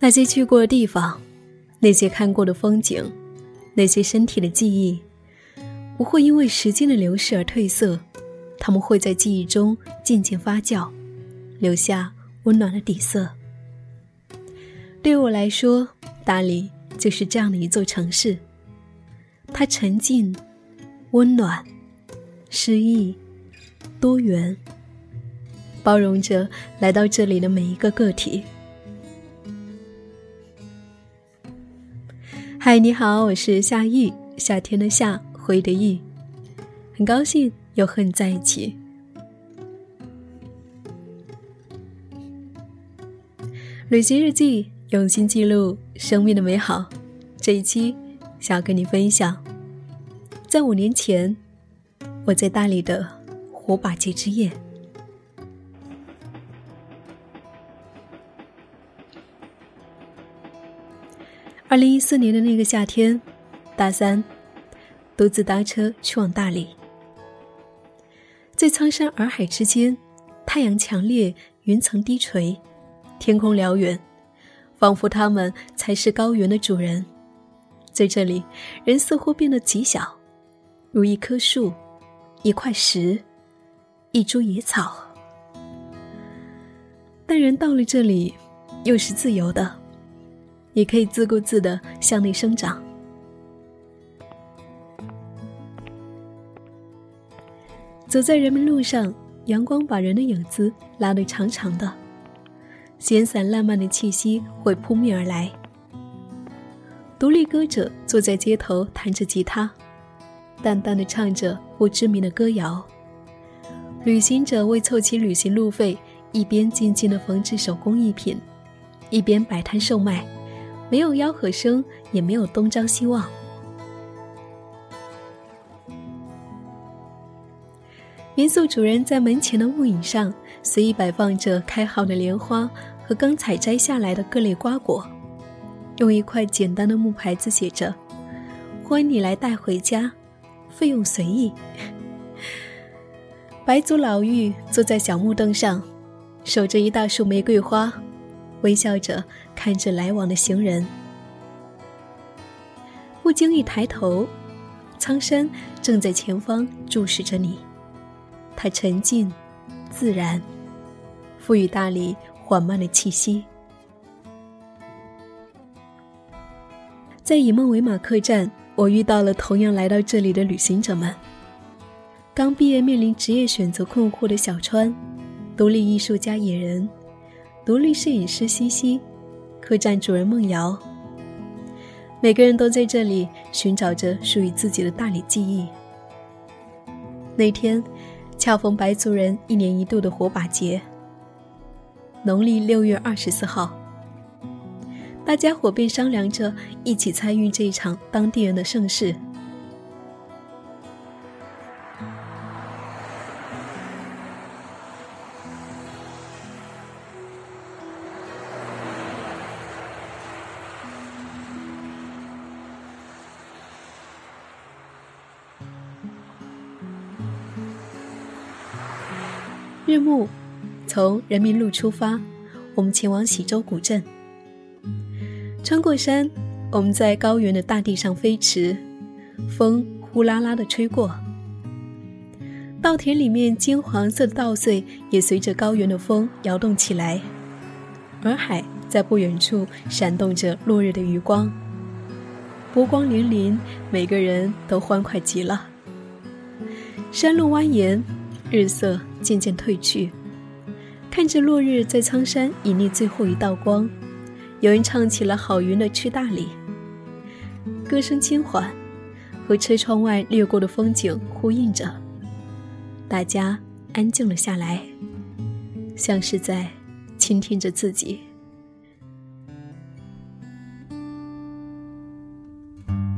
那些去过的地方，那些看过的风景，那些身体的记忆，不会因为时间的流逝而褪色，他们会在记忆中渐渐发酵，留下温暖的底色。对我来说，大理就是这样的一座城市，它沉静、温暖、诗意、多元，包容着来到这里的每一个个体。嗨，你好，我是夏玉，夏天的夏，灰的玉，很高兴又和你在一起。旅行日记，用心记录生命的美好。这一期想要跟你分享，在五年前，我在大理的火把节之夜。二零一四年的那个夏天，大三，独自搭车去往大理。在苍山洱海之间，太阳强烈，云层低垂，天空辽远，仿佛他们才是高原的主人。在这里，人似乎变得极小，如一棵树，一块石，一株野草。但人到了这里，又是自由的。也可以自顾自的向内生长。走在人民路上，阳光把人的影子拉得长长的，闲散烂漫的气息会扑面而来。独立歌者坐在街头弹着吉他，淡淡的唱着不知名的歌谣。旅行者为凑齐旅行路费，一边静静的缝制手工艺品，一边摆摊售卖。没有吆喝声，也没有东张西望。民宿主人在门前的木椅上随意摆放着开好的莲花和刚采摘下来的各类瓜果，用一块简单的木牌子写着：“欢迎你来带回家，费用随意。”白族老妪坐在小木凳上，守着一大束玫瑰花。微笑着看着来往的行人，不经意抬头，苍山正在前方注视着你。它沉静、自然，赋予大理缓慢的气息。在以梦为马客栈，我遇到了同样来到这里的旅行者们。刚毕业面临职业选择困惑的小川，独立艺术家野人。独立摄影师西西，客栈主人梦瑶，每个人都在这里寻找着属于自己的大理记忆。那天，恰逢白族人一年一度的火把节，农历六月二十四号，大家伙便商量着一起参与这一场当地人的盛事。日暮，从人民路出发，我们前往喜洲古镇。穿过山，我们在高原的大地上飞驰，风呼啦啦的吹过。稻田里面金黄色的稻穗也随着高原的风摇动起来。洱海在不远处闪动着落日的余光，波光粼粼，每个人都欢快极了。山路蜿蜒。日色渐渐褪去，看着落日在苍山隐匿最后一道光，有人唱起了郝云的《去大理》，歌声轻缓，和车窗外掠过的风景呼应着。大家安静了下来，像是在倾听着自己。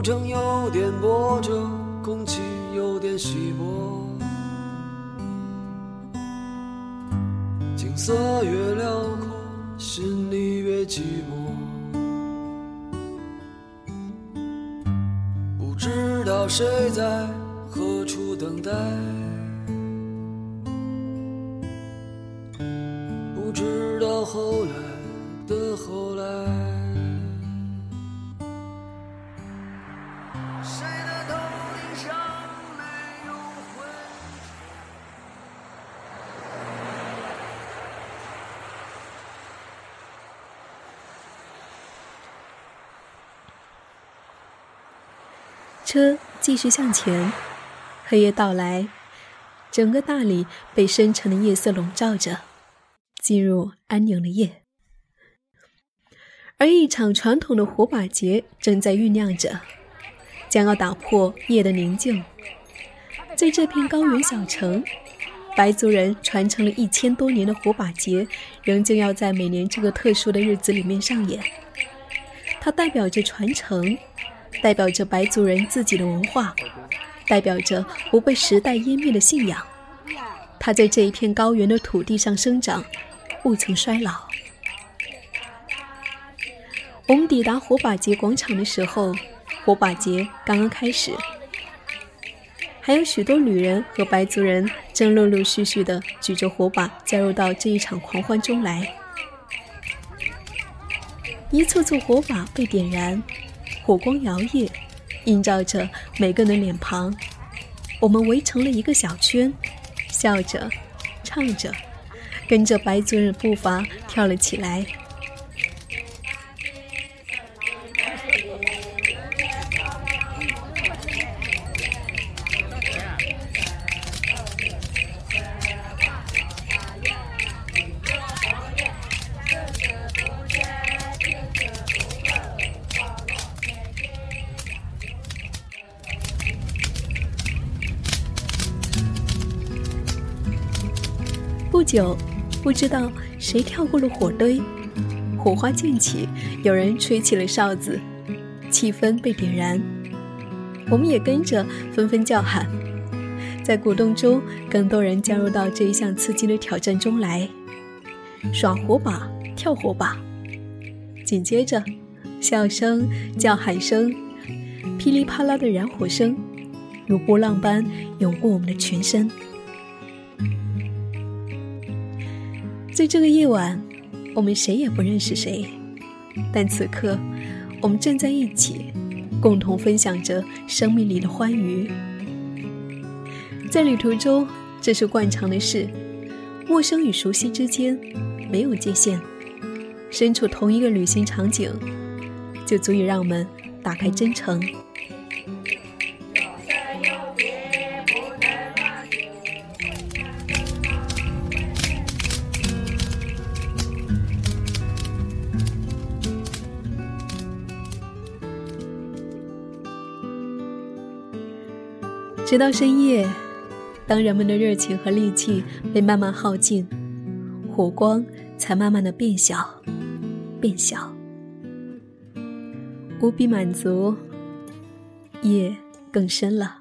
路程有点波折，空气有点稀薄，景色越辽阔，心里越寂寞。不知道谁在何处等待。车继续向前，黑夜到来，整个大理被深沉的夜色笼罩着。进入安宁的夜，而一场传统的火把节正在酝酿着，将要打破夜的宁静。在这片高原小城，白族人传承了一千多年的火把节，仍旧要在每年这个特殊的日子里面上演。它代表着传承，代表着白族人自己的文化，代表着不被时代湮灭的信仰。它在这一片高原的土地上生长。不曾衰老。我们抵达火把节广场的时候，火把节刚刚开始，还有许多女人和白族人正陆陆续续的举着火把加入到这一场狂欢中来。一簇簇火把被点燃，火光摇曳，映照着每个人的脸庞。我们围成了一个小圈，笑着，唱着。跟着白族人步伐跳了起来。久。不知道谁跳过了火堆，火花溅起，有人吹起了哨子，气氛被点燃，我们也跟着纷纷叫喊，在鼓动中，更多人加入到这一项刺激的挑战中来，耍火把、跳火把，紧接着，笑声、叫喊声、噼里啪啦的燃火声，如波浪般涌过我们的全身。在这个夜晚，我们谁也不认识谁，但此刻，我们站在一起，共同分享着生命里的欢愉。在旅途中，这是惯常的事，陌生与熟悉之间没有界限，身处同一个旅行场景，就足以让我们打开真诚。直到深夜，当人们的热情和力气被慢慢耗尽，火光才慢慢的变小，变小。无比满足，夜更深了。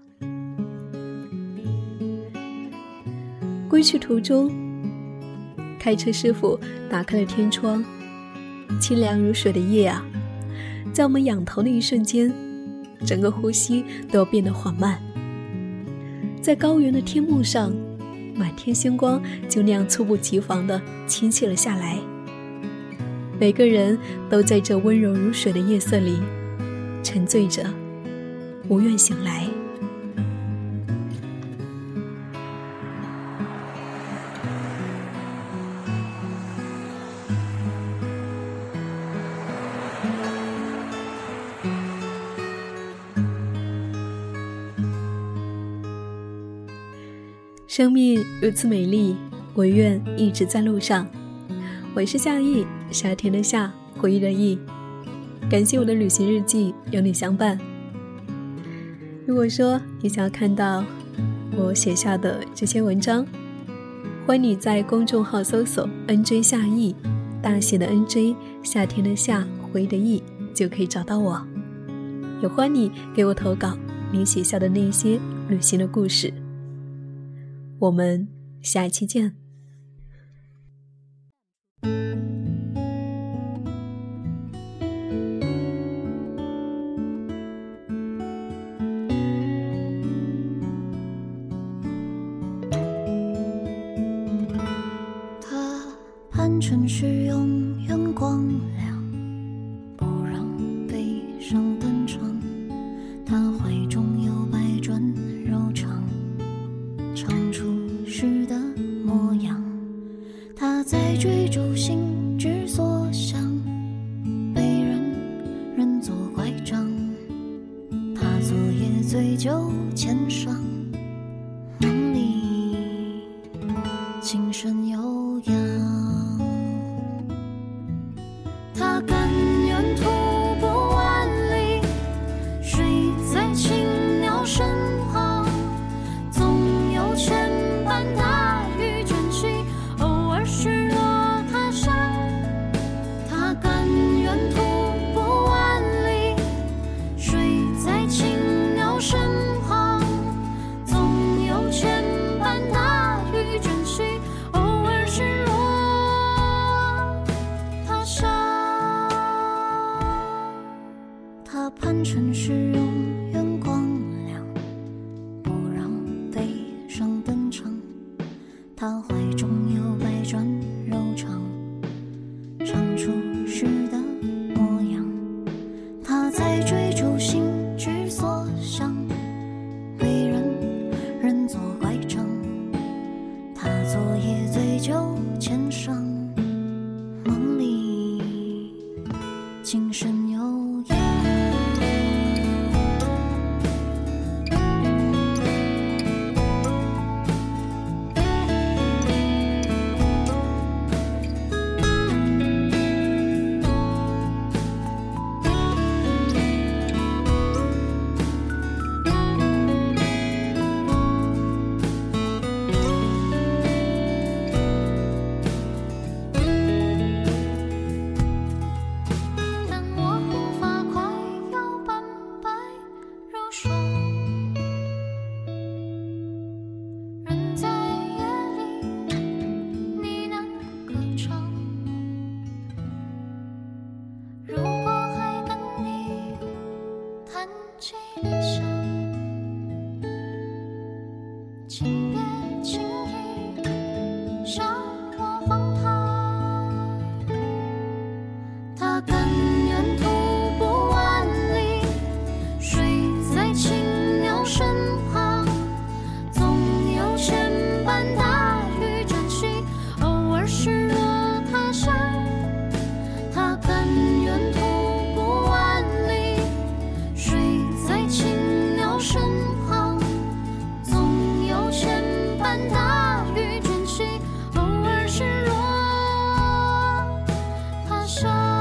归去途中，开车师傅打开了天窗，清凉如水的夜啊，在我们仰头的一瞬间，整个呼吸都变得缓慢。在高原的天幕上，满天星光就那样猝不及防地倾泻了下来。每个人都在这温柔如水的夜色里，沉醉着，不愿醒来。生命如此美丽，我愿一直在路上。我是夏意，夏天的夏，回忆的意。感谢我的旅行日记有你相伴。如果说你想要看到我写下的这些文章，欢迎你在公众号搜索 “nj 夏意”，大写的 “nj”，夏天的夏，回忆的意，就可以找到我。也欢迎你给我投稿你写下的那些旅行的故事。我们下期见。醉酒千双，梦里情深又。你说。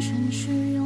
城市。